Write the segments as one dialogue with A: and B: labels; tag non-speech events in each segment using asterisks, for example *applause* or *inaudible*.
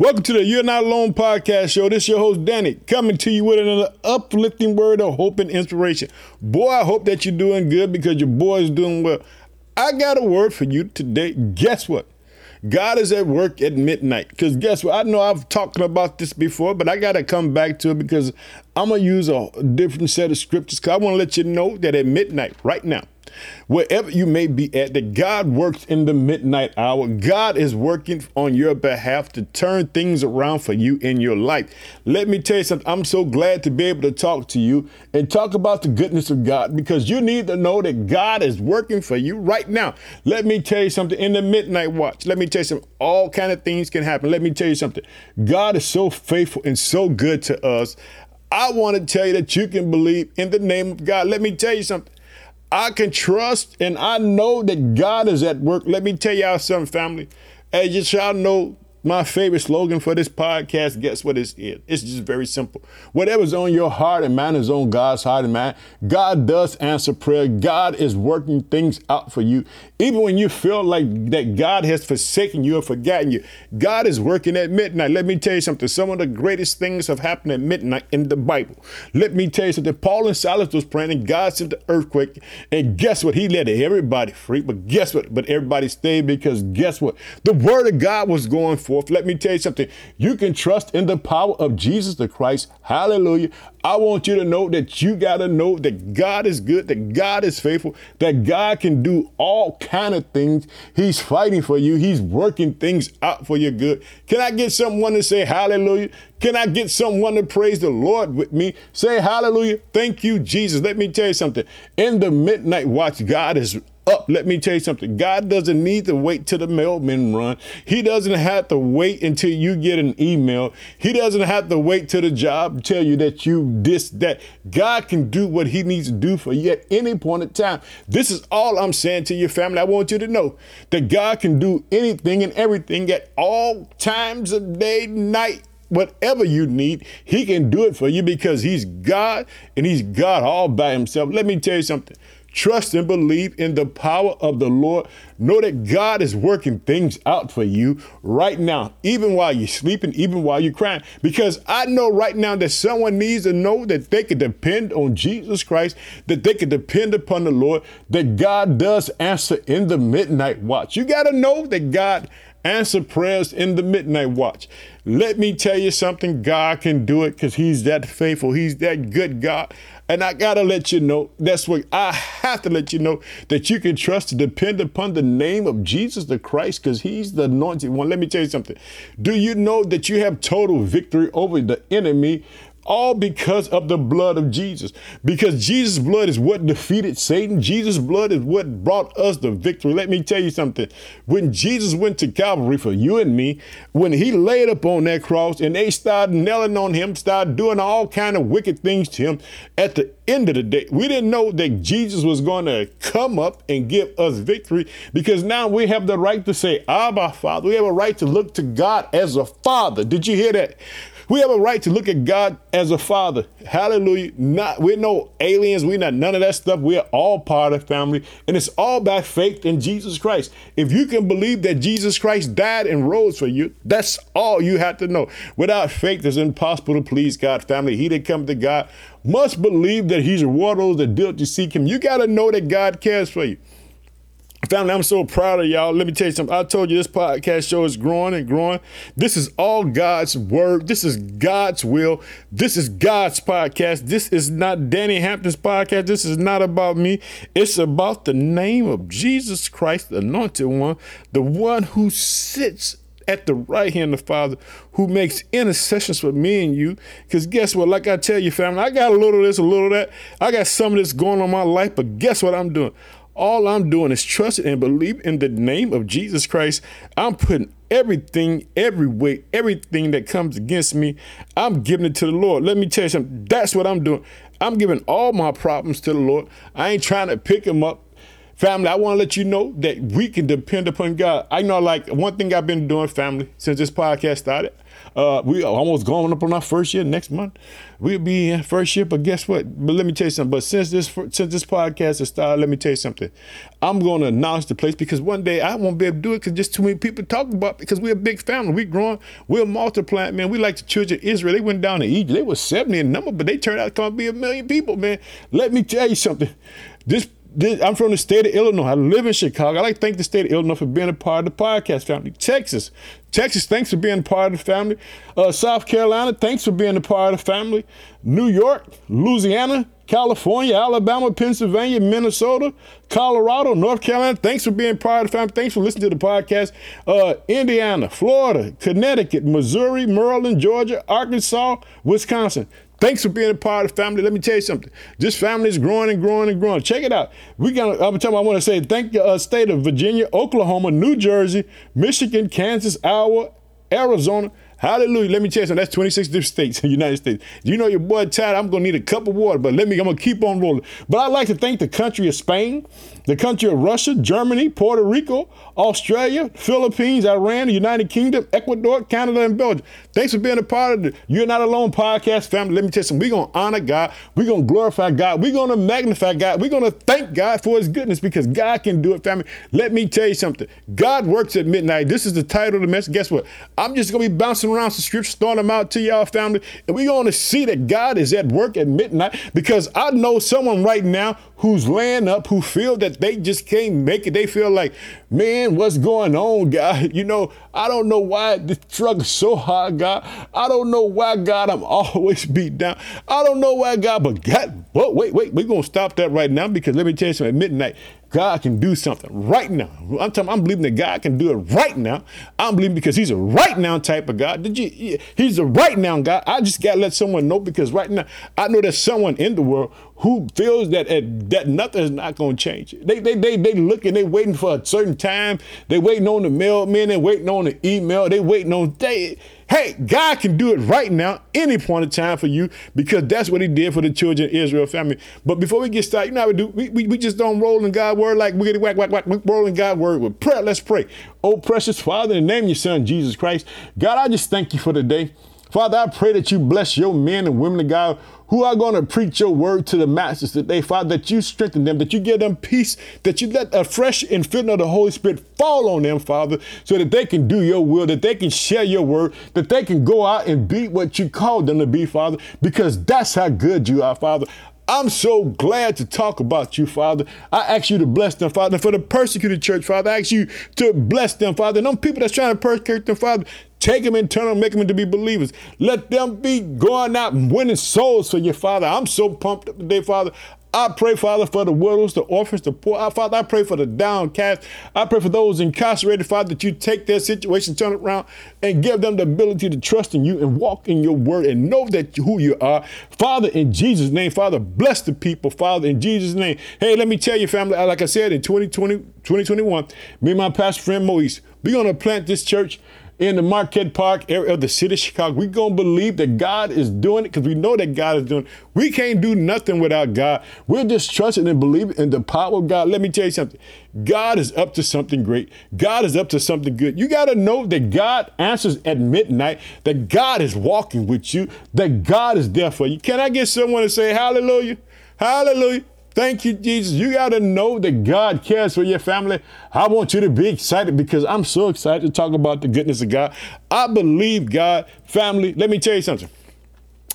A: Welcome to the You're Not Alone podcast show. This is your host, Danny, coming to you with another uplifting word of hope and inspiration. Boy, I hope that you're doing good because your boy is doing well. I got a word for you today. Guess what? God is at work at midnight. Because guess what? I know I've talked about this before, but I got to come back to it because I'm going to use a different set of scriptures because I want to let you know that at midnight, right now, wherever you may be at, that God works in the midnight hour. God is working on your behalf to turn things around for you in your life. Let me tell you something. I'm so glad to be able to talk to you and talk about the goodness of God because you need to know that God is working for you right now. Let me tell you something. In the midnight watch, let me tell you something. All kind of things can happen. Let me tell you something. God is so faithful and so good to us. I want to tell you that you can believe in the name of God. Let me tell you something. I can trust and I know that God is at work. Let me tell y'all something, family. As you shall know, my favorite slogan for this podcast, guess what it is? It's just very simple. Whatever's on your heart and mind is on God's heart and mind. God does answer prayer. God is working things out for you. Even when you feel like that God has forsaken you or forgotten you, God is working at midnight. Let me tell you something. Some of the greatest things have happened at midnight in the Bible. Let me tell you something. Paul and Silas was praying and God sent the earthquake. And guess what? He let everybody free. But guess what? But everybody stayed because guess what? The word of God was going. Let me tell you something. You can trust in the power of Jesus the Christ. Hallelujah. I want you to know that you got to know that God is good, that God is faithful, that God can do all kind of things. He's fighting for you. He's working things out for your good. Can I get someone to say hallelujah? Can I get someone to praise the Lord with me? Say hallelujah. Thank you, Jesus. Let me tell you something. In the midnight watch, God is up. Let me tell you something. God doesn't need to wait till the mailman run. He doesn't have to wait until you get an email. He doesn't have to wait till the job tell you that you this that. God can do what he needs to do for you at any point in time. This is all I'm saying to your family. I want you to know that God can do anything and everything at all times of day, night, whatever you need, he can do it for you because he's God and he's God all by himself. Let me tell you something. Trust and believe in the power of the Lord. Know that God is working things out for you right now, even while you're sleeping, even while you're crying. Because I know right now that someone needs to know that they can depend on Jesus Christ, that they can depend upon the Lord, that God does answer in the midnight watch. You got to know that God answer prayers in the midnight watch. Let me tell you something God can do it because He's that faithful, He's that good God. And I gotta let you know, that's what I have to let you know that you can trust to depend upon the name of Jesus the Christ, because he's the anointed one. Let me tell you something. Do you know that you have total victory over the enemy all because of the blood of Jesus. Because Jesus' blood is what defeated Satan. Jesus' blood is what brought us the victory. Let me tell you something. When Jesus went to Calvary for you and me, when he laid up on that cross and they started nailing on him, started doing all kind of wicked things to him, at the end of the day, we didn't know that Jesus was going to come up and give us victory because now we have the right to say, Abba, Father. We have a right to look to God as a father. Did you hear that? We have a right to look at God as a father. Hallelujah. Not we're no aliens. We're not none of that stuff. We're all part of family. And it's all by faith in Jesus Christ. If you can believe that Jesus Christ died and rose for you, that's all you have to know. Without faith, it's impossible to please God, family. He that come to God must believe that he's reward those that diligently seek him. You got to know that God cares for you. Family, I'm so proud of y'all. Let me tell you something. I told you this podcast show is growing and growing. This is all God's word. This is God's will. This is God's podcast. This is not Danny Hampton's podcast. This is not about me. It's about the name of Jesus Christ, the anointed one, the one who sits at the right hand of the Father, who makes intercessions for me and you. Because guess what? Like I tell you, family, I got a little of this, a little of that. I got some of this going on in my life, but guess what I'm doing? All I'm doing is trusting and believe in the name of Jesus Christ. I'm putting everything, every weight, everything that comes against me, I'm giving it to the Lord. Let me tell you something. That's what I'm doing. I'm giving all my problems to the Lord. I ain't trying to pick them up Family, I want to let you know that we can depend upon God. I know, like, one thing I've been doing, family, since this podcast started, uh, we almost going up on our first year next month. We'll be in first year, but guess what? But let me tell you something. But since this since this podcast has started, let me tell you something. I'm going to announce the place because one day I won't be able to do it because just too many people talk about. Because we're a big family. we're growing. We're multiplying, man. We like the children of Israel. They went down to Egypt. They were 70 in number, but they turned out to come be a million people, man. Let me tell you something. This this, I'm from the state of Illinois. I live in Chicago. I like to thank the state of Illinois for being a part of the podcast family. Texas, Texas, thanks for being a part of the family. Uh, South Carolina, thanks for being a part of the family. New York, Louisiana, California, Alabama, Pennsylvania, Minnesota, Colorado, North Carolina. Thanks for being part of the family. Thanks for listening to the podcast. Uh, Indiana, Florida, Connecticut, Missouri, Maryland, Georgia, Arkansas, Wisconsin. Thanks for being a part of the family. Let me tell you something. This family is growing and growing and growing. Check it out. We got. I'm telling. I want to say thank you, uh, state of Virginia, Oklahoma, New Jersey, Michigan, Kansas, Iowa, Arizona. Hallelujah. Let me tell you something. That's 26 different states in the United States. You know your boy tired. I'm gonna need a cup of water, but let me. I'm gonna keep on rolling. But I'd like to thank the country of Spain, the country of Russia, Germany, Puerto Rico, Australia, Philippines, Iran, the United Kingdom, Ecuador, Canada, and Belgium. Thanks for being a part of the You're Not Alone podcast family. Let me tell you something. We're going to honor God. We're going to glorify God. We're going to magnify God. We're going to thank God for his goodness because God can do it, family. Let me tell you something. God works at midnight. This is the title of the message. Guess what? I'm just going to be bouncing around some scriptures, throwing them out to y'all, family. And we're going to see that God is at work at midnight because I know someone right now who's laying up, who feel that they just can't make it. They feel like, man, what's going on, God? *laughs* You know, I don't know why the struggle so hard, God. I don't know why, God, I'm always *laughs* beat down. I don't know why, God, but God, whoa, wait, wait, we're going to stop that right now because let me tell you something. At midnight, God can do something right now. I'm telling, I'm believing that God can do it right now. I'm believing because He's a right now type of God. Did you? He's a right now God. I just got to let someone know because right now I know there's someone in the world who feels that that nothing is not going to change. They they they they looking, they waiting for a certain time. They waiting on the mailman. They waiting on the email. They waiting on they. Hey, God can do it right now, any point of time for you, because that's what He did for the children of Israel family. But before we get started, you know how we do? We, we, we just don't roll in God's word like we get whack, whack, whack, roll in God's word with prayer. Let's pray. Oh, precious Father, in the name of your Son, Jesus Christ, God, I just thank you for the day. Father, I pray that you bless your men and women of God who are going to preach your word to the masses today, Father, that you strengthen them, that you give them peace, that you let a fresh infilling of the Holy Spirit fall on them, Father, so that they can do your will, that they can share your word, that they can go out and be what you called them to be, Father, because that's how good you are, Father. I'm so glad to talk about you, Father. I ask you to bless them, Father. And For the persecuted church, Father, I ask you to bless them, Father. And them people that's trying to persecute them, Father, Take them and turn them, make them into be believers. Let them be going out and winning souls for your Father. I'm so pumped up today, Father. I pray, Father, for the widows, the orphans, the poor. Uh, father, I pray for the downcast. I pray for those incarcerated, Father, that you take their situation, turn it around, and give them the ability to trust in you and walk in your word and know that who you are. Father, in Jesus' name, Father, bless the people, Father, in Jesus' name. Hey, let me tell you, family, uh, like I said, in 2020, 2021, me and my pastor friend Moise, we're going to plant this church in the Marquette Park area of the city of Chicago. We're going to believe that God is doing it because we know that God is doing it. We can't do nothing without God. We're just trusting and believing in the power of God. Let me tell you something. God is up to something great. God is up to something good. You got to know that God answers at midnight, that God is walking with you, that God is there for you. Can I get someone to say hallelujah? Hallelujah. Thank you, Jesus. You got to know that God cares for your family. I want you to be excited because I'm so excited to talk about the goodness of God. I believe God, family. Let me tell you something.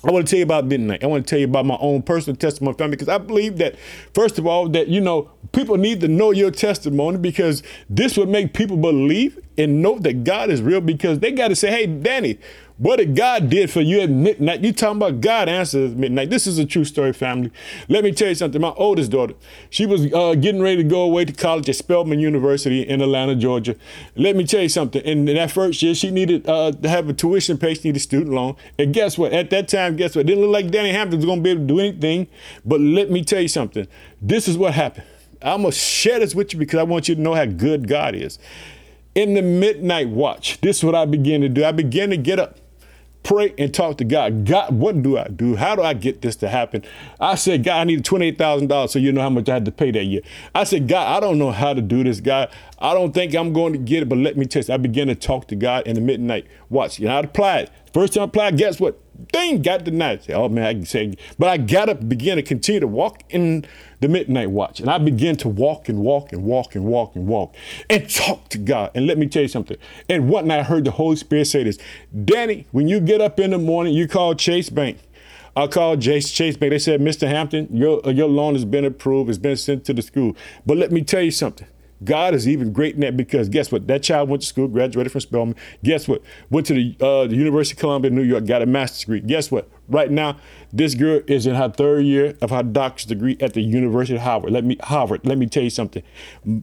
A: I want to tell you about midnight. I want to tell you about my own personal testimony, family, because I believe that, first of all, that, you know, people need to know your testimony because this would make people believe and know that God is real because they got to say, hey, Danny, what did God did for you at midnight? You talking about God answers at midnight. This is a true story, family. Let me tell you something. My oldest daughter, she was uh, getting ready to go away to college at Spelman University in Atlanta, Georgia. Let me tell you something. In that first year, she needed uh, to have a tuition pay. She needed a student loan. And guess what? At that time, guess what? It didn't look like Danny Hampton was going to be able to do anything. But let me tell you something. This is what happened. I'm going to share this with you because I want you to know how good God is. In the midnight watch, this is what I began to do. I began to get up pray and talk to God. God, what do I do? How do I get this to happen? I said, God, I need $28,000 so you know how much I had to pay that year. I said, God, I don't know how to do this, God. I don't think I'm going to get it, but let me test. I began to talk to God in the midnight. Watch, you know, I applied. First time I applied, guess what? Dang, got denied. Say, oh man, I can say, but I got to begin to continue to walk in the midnight watch. And I begin to walk and walk and walk and walk and walk and talk to God. And let me tell you something. And night I heard the Holy Spirit say this Danny, when you get up in the morning, you call Chase Bank. I called Chase, Chase Bank. They said, Mr. Hampton, your, your loan has been approved. It's been sent to the school. But let me tell you something. God is even great in that because guess what? That child went to school, graduated from Spelman. Guess what? Went to the, uh, the University of Columbia, in New York, got a master's degree. Guess what? Right now, this girl is in her third year of her doctor's degree at the University of Harvard. Let me Harvard. Let me tell you something.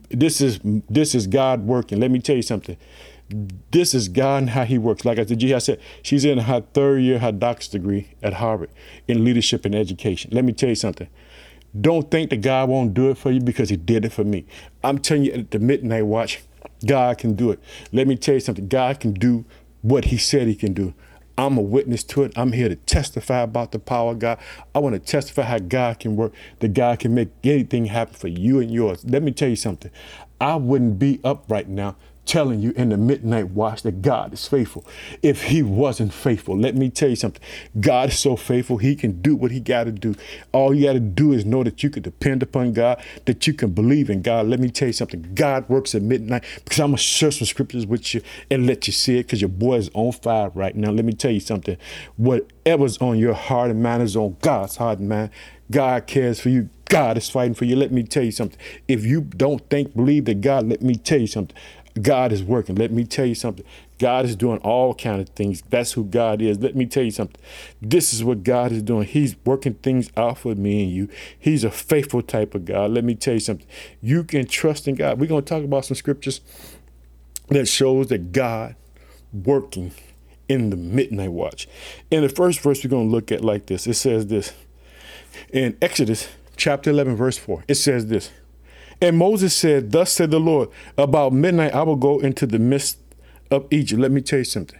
A: This is this is God working. Let me tell you something. This is God and how He works. Like I said, I said, she's in her third year, her doctor's degree at Harvard in leadership and education. Let me tell you something. Don't think that God won't do it for you because He did it for me. I'm telling you at the midnight watch, God can do it. Let me tell you something. God can do what He said He can do. I'm a witness to it. I'm here to testify about the power of God. I want to testify how God can work, that God can make anything happen for you and yours. Let me tell you something. I wouldn't be up right now telling you in the midnight watch that God is faithful. If he wasn't faithful, let me tell you something. God is so faithful, he can do what he got to do. All you got to do is know that you can depend upon God, that you can believe in God. Let me tell you something. God works at midnight because I'm going to share some scriptures with you and let you see it because your boy is on fire right now. Let me tell you something. Whatever's on your heart and mind is on God's heart and mind. God cares for you. God is fighting for you. Let me tell you something. If you don't think, believe that God, let me tell you something. God is working. Let me tell you something. God is doing all kind of things. That's who God is. Let me tell you something. This is what God is doing. He's working things out for me and you. He's a faithful type of God. Let me tell you something. You can trust in God. We're going to talk about some scriptures that shows that God working in the midnight watch. In the first verse we're going to look at like this. It says this. In Exodus chapter 11 verse 4. It says this. And Moses said, Thus said the Lord, about midnight I will go into the midst of Egypt. Let me tell you something.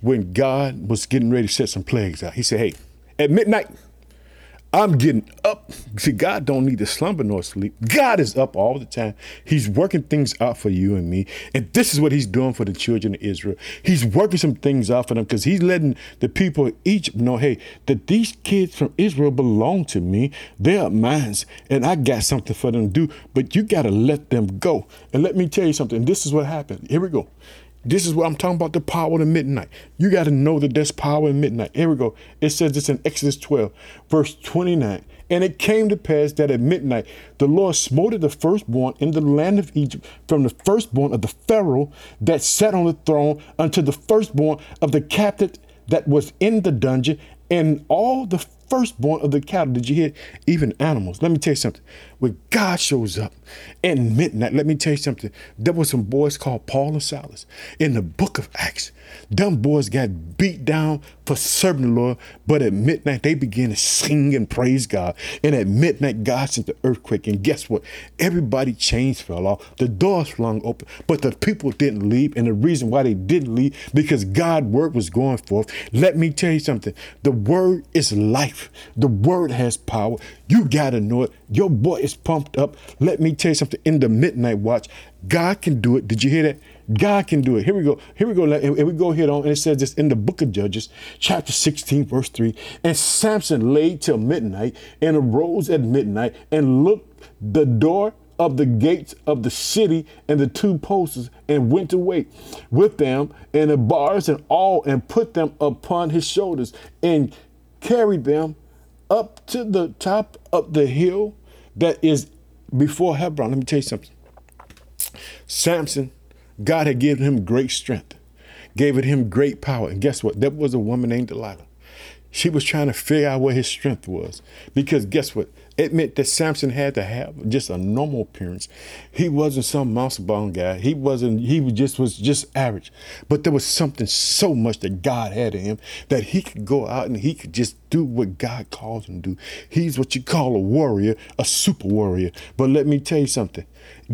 A: When God was getting ready to set some plagues out, he said, Hey, at midnight, I'm getting up. See, God don't need to slumber nor sleep. God is up all the time. He's working things out for you and me. And this is what he's doing for the children of Israel. He's working some things out for them because he's letting the people of Egypt know, hey, that these kids from Israel belong to me. They are mine. And I got something for them to do. But you got to let them go. And let me tell you something. This is what happened. Here we go. This is what I'm talking about the power of the midnight. You got to know that there's power in midnight. Here we go. It says this in Exodus 12, verse 29. And it came to pass that at midnight the Lord smote the firstborn in the land of Egypt, from the firstborn of the Pharaoh that sat on the throne unto the firstborn of the captive that was in the dungeon, and all the firstborn of the cattle. Did you hear? Even animals. Let me tell you something. When God shows up in midnight, let me tell you something. There were some boys called Paul and Silas in the book of Acts. Them boys got beat down for serving the Lord, but at midnight they began to sing and praise God. And at midnight, God sent the earthquake. And guess what? Everybody chains fell off. The doors flung open, but the people didn't leave. And the reason why they didn't leave, because God's word was going forth. Let me tell you something. The word is life. The word has power. You got to know it. Your boy is pumped up. Let me tell you something. In the midnight watch, God can do it. Did you hear that? God can do it. Here we go. Here we go. And we go here on. And it says this in the book of Judges, chapter 16, verse 3. And Samson laid till midnight and arose at midnight and looked the door of the gates of the city and the two posts and went away with them and the bars and all and put them upon his shoulders and carried them up to the top of the hill that is before Hebron. Let me tell you something. Samson, God had given him great strength, gave it him great power. And guess what? There was a woman named Delilah. She was trying to figure out where his strength was. Because guess what? It meant that Samson had to have just a normal appearance. He wasn't some monster bone guy. He wasn't. He just was just average. But there was something so much that God had in him that he could go out and he could just do what God calls him to do. He's what you call a warrior, a super warrior. But let me tell you something.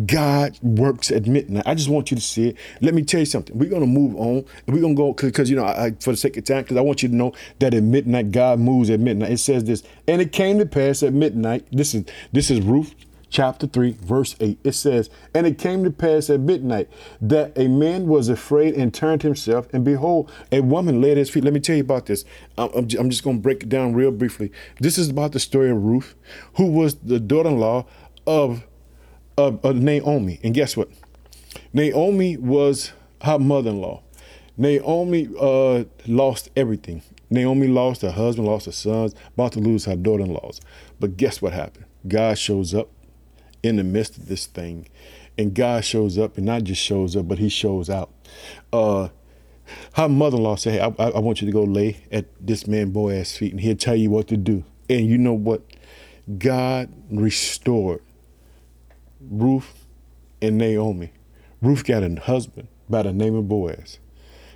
A: God works at midnight. I just want you to see it. Let me tell you something. We're to move on. We're to go because, you know, I, for the sake of time, because I want you to know that at midnight, God moves at midnight. It says this, and it came to pass at midnight. This is this is Ruth chapter 3, verse 8. It says, And it came to pass at midnight that a man was afraid and turned himself, and behold, a woman lay at his feet. Let me tell you about this. I'm, I'm just going to break it down real briefly. This is about the story of Ruth, who was the daughter in law of of, of Naomi. And guess what? Naomi was her mother in law. Naomi uh, lost everything. Naomi lost her husband, lost her sons, about to lose her daughter in laws. But guess what happened? God shows up in the midst of this thing. And God shows up, and not just shows up, but he shows out. Uh, her mother in law said, Hey, I, I want you to go lay at this man Boaz's feet, and he'll tell you what to do. And you know what? God restored Ruth and Naomi. Ruth got a husband by the name of Boaz.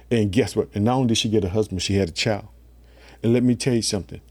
A: And guess what? And not only did she get a husband, she had a child. And let me tell you something.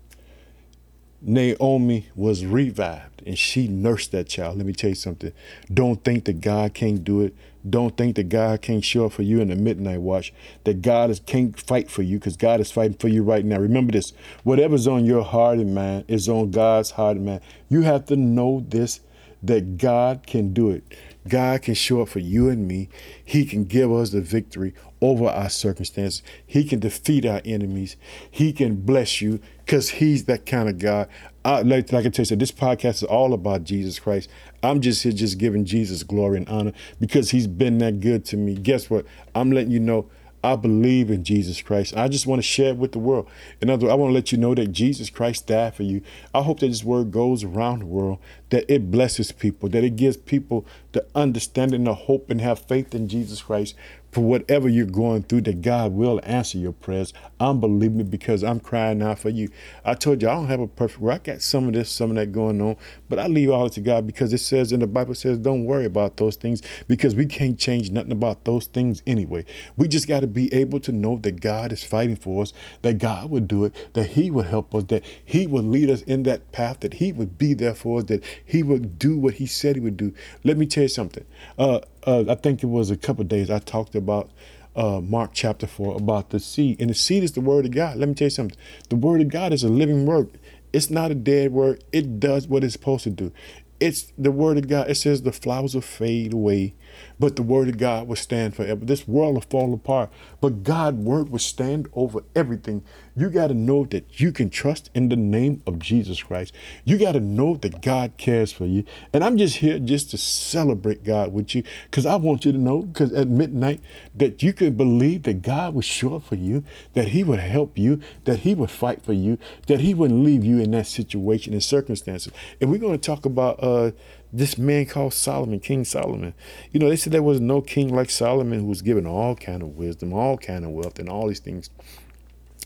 A: Naomi was revived and she nursed that child. Let me tell you something. Don't think that God can't do it. Don't think that God can't show up for you in the midnight watch. That God is, can't fight for you because God is fighting for you right now. Remember this whatever's on your heart and mind is on God's heart and mind. You have to know this that God can do it. God can show up for you and me. He can give us the victory over our circumstances. He can defeat our enemies. He can bless you because He's that kind of God. I, like, like I tell you, this podcast is all about Jesus Christ. I'm just here just giving Jesus glory and honor because He's been that good to me. Guess what? I'm letting you know I believe in Jesus Christ. I just want to share it with the world. In other words, I want to let you know that Jesus Christ died for you. I hope that this word goes around the world, that it blesses people, that it gives people the understanding, the hope, and have faith in Jesus Christ for whatever you're going through, that God will answer your prayers. I'm believing because I'm crying out for you. I told you I don't have a perfect word. I got some of this, some of that going on, but I leave all it to God because it says in the Bible says, don't worry about those things because we can't change nothing about those things anyway. We just got to be able to know that God is fighting for us, that God would do it, that He would help us, that He would lead us in that path, that He would be there for us, that He would do what He said He would do. Let me tell you something. Uh, uh, I think it was a couple days I talked about uh, Mark chapter 4 about the seed. And the seed is the word of God. Let me tell you something. The word of God is a living word. It's not a dead word. It does what it's supposed to do. It's the word of God. It says the flowers will fade away, but the word of God will stand forever. This world will fall apart, but God's word will stand over everything. You got to know that you can trust in the name of Jesus Christ. You got to know that God cares for you. And I'm just here just to celebrate God with you because I want you to know, because at midnight, that you can believe that God was sure for you, that He would help you, that He would fight for you, that He wouldn't leave you in that situation and circumstances. And we're going to talk about uh, this man called Solomon, King Solomon. You know, they said there was no king like Solomon who was given all kind of wisdom, all kind of wealth, and all these things.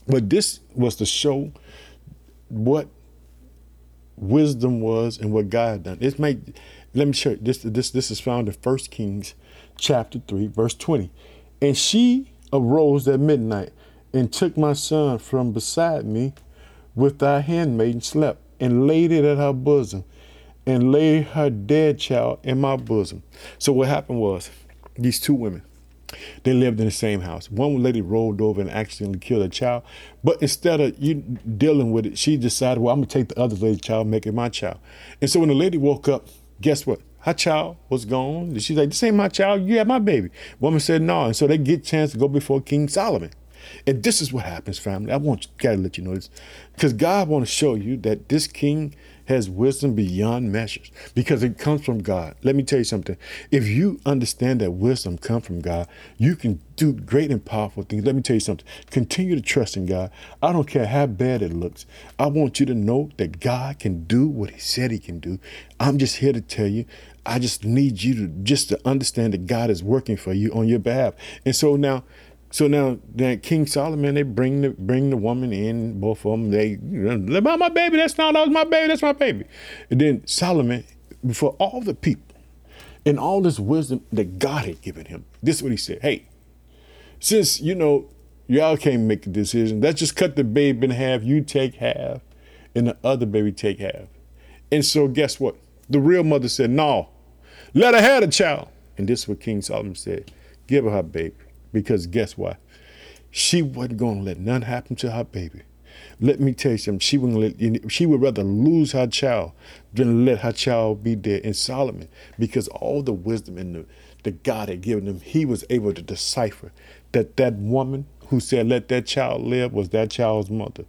A: But this was to show what wisdom was and what God done. It made let me show you. This this this is found in First Kings chapter 3, verse 20. And she arose at midnight and took my son from beside me with thy handmaid and slept and laid it at her bosom and laid her dead child in my bosom. So what happened was these two women they lived in the same house. One lady rolled over and accidentally killed a child. But instead of you dealing with it, she decided, well, I'm gonna take the other lady's child, make it my child. And so when the lady woke up, guess what? Her child was gone. She's like, this ain't my child. You have my baby. Woman said no. And so they get chance to go before King Solomon. And this is what happens, family. I want you, gotta let you know this. Because God want to show you that this king has wisdom beyond measures because it comes from God. Let me tell you something. If you understand that wisdom comes from God, you can do great and powerful things. Let me tell you something. Continue to trust in God. I don't care how bad it looks. I want you to know that God can do what he said he can do. I'm just here to tell you I just need you to just to understand that God is working for you on your behalf. And so now So now, then King Solomon, they bring the bring the woman in, both of them. They, about my baby. That's not that was my baby. That's my baby. And then Solomon, before all the people, and all this wisdom that God had given him, this is what he said. Hey, since you know y'all can't make a decision, let's just cut the baby in half. You take half, and the other baby take half. And so, guess what? The real mother said, "No, let her have the child." And this is what King Solomon said: "Give her her baby." Because guess what? She wasn't going to let nothing happen to her baby. Let me tell you something. She wouldn't let, she would rather lose her child than let her child be dead. And Solomon, because all the wisdom and the, the God had given him, he was able to decipher that that woman who said, let that child live, was that child's mother.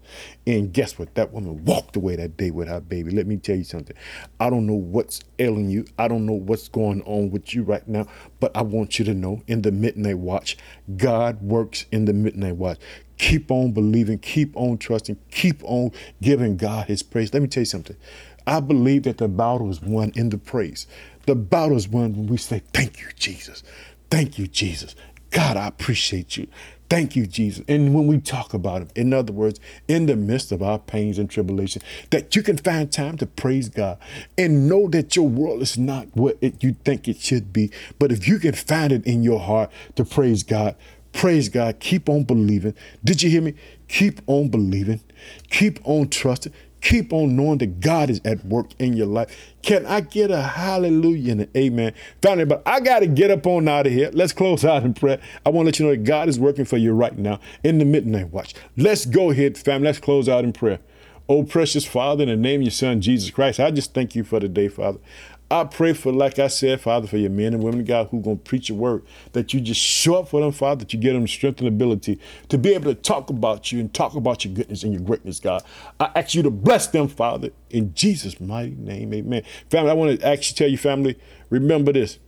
A: And guess what? That woman walked away that day with her baby. Let me tell you something. I don't know what's ailing you. I don't know what's going on with you right now, but I want you to know in the midnight watch, God works in the midnight watch. Keep on believing, keep on trusting, keep on giving God his praise. Let me tell you something. I believe that the battle is won in the praise. The battle is won when we say, Thank you, Jesus. Thank you, Jesus. God, I appreciate you. Thank you, Jesus. And when we talk about Him, in other words, in the midst of our pains and tribulation, that you can find time to praise God and know that your world is not what it, you think it should be. But if you can find it in your heart to praise God, praise God. Keep on believing. Did you hear me? Keep on believing. Keep on trusting. Keep on knowing that God is at work in your life. Can I get a hallelujah and an amen? Family, but I got to get up on out of here. Let's close out in prayer. I want to let you know that God is working for you right now in the midnight watch. Let's go ahead, family. Let's close out in prayer. Oh, precious Father, in the name of your Son, Jesus Christ, I just thank you for the day, Father. I pray for, like I said, Father, for your men and women God who going to preach your word, that you just show up for them, Father, that you give them strength and ability to be able to talk about you and talk about your goodness and your greatness, God. I ask you to bless them, Father, in Jesus' mighty name, amen. Family, I want to actually tell you, family, remember this.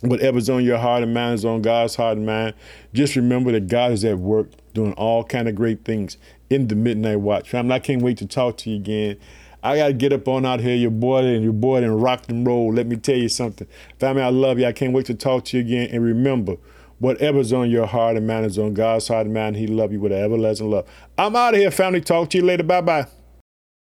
A: Whatever's on your heart and mind is on God's heart and mind. Just remember that God is at work doing all kind of great things in the midnight watch. Family, I can't wait to talk to you again. I gotta get up on out here, your boy and your boy and rock and roll. Let me tell you something. Family, I love you. I can't wait to talk to you again. And remember, whatever's on your heart and mind is on God's heart and mind. He love you with an everlasting love. I'm out of here, family. Talk to you later. Bye bye.